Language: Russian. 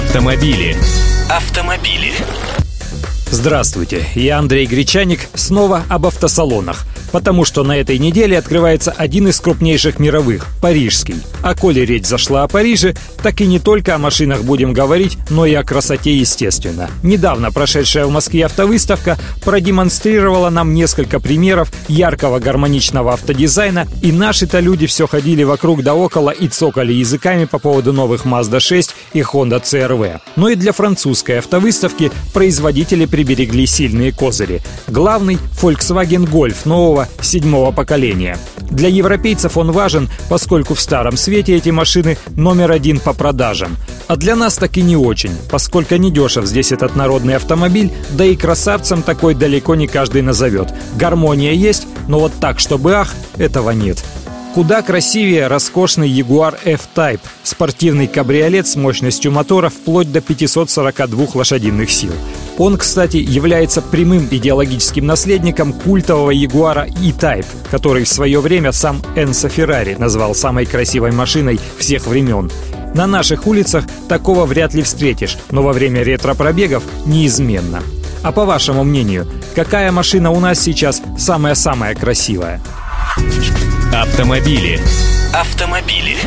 Автомобили. Автомобили. Здравствуйте, я Андрей Гречаник, снова об автосалонах потому что на этой неделе открывается один из крупнейших мировых – парижский. А коли речь зашла о Париже, так и не только о машинах будем говорить, но и о красоте, естественно. Недавно прошедшая в Москве автовыставка продемонстрировала нам несколько примеров яркого гармоничного автодизайна, и наши-то люди все ходили вокруг да около и цокали языками по поводу новых Mazda 6 и Honda CRV. Но и для французской автовыставки производители приберегли сильные козыри. Главный – Volkswagen Golf нового седьмого поколения. Для европейцев он важен, поскольку в старом свете эти машины номер один по продажам. А для нас так и не очень, поскольку недешев здесь этот народный автомобиль, да и красавцем такой далеко не каждый назовет. Гармония есть, но вот так, чтобы ах, этого нет. Куда красивее роскошный Jaguar F-Type, спортивный кабриолет с мощностью мотора вплоть до 542 лошадиных сил. Он, кстати, является прямым идеологическим наследником культового Ягуара E-Type, который в свое время сам Энсо Феррари назвал самой красивой машиной всех времен. На наших улицах такого вряд ли встретишь, но во время ретро-пробегов неизменно. А по вашему мнению, какая машина у нас сейчас самая-самая красивая? Автомобили. Автомобили.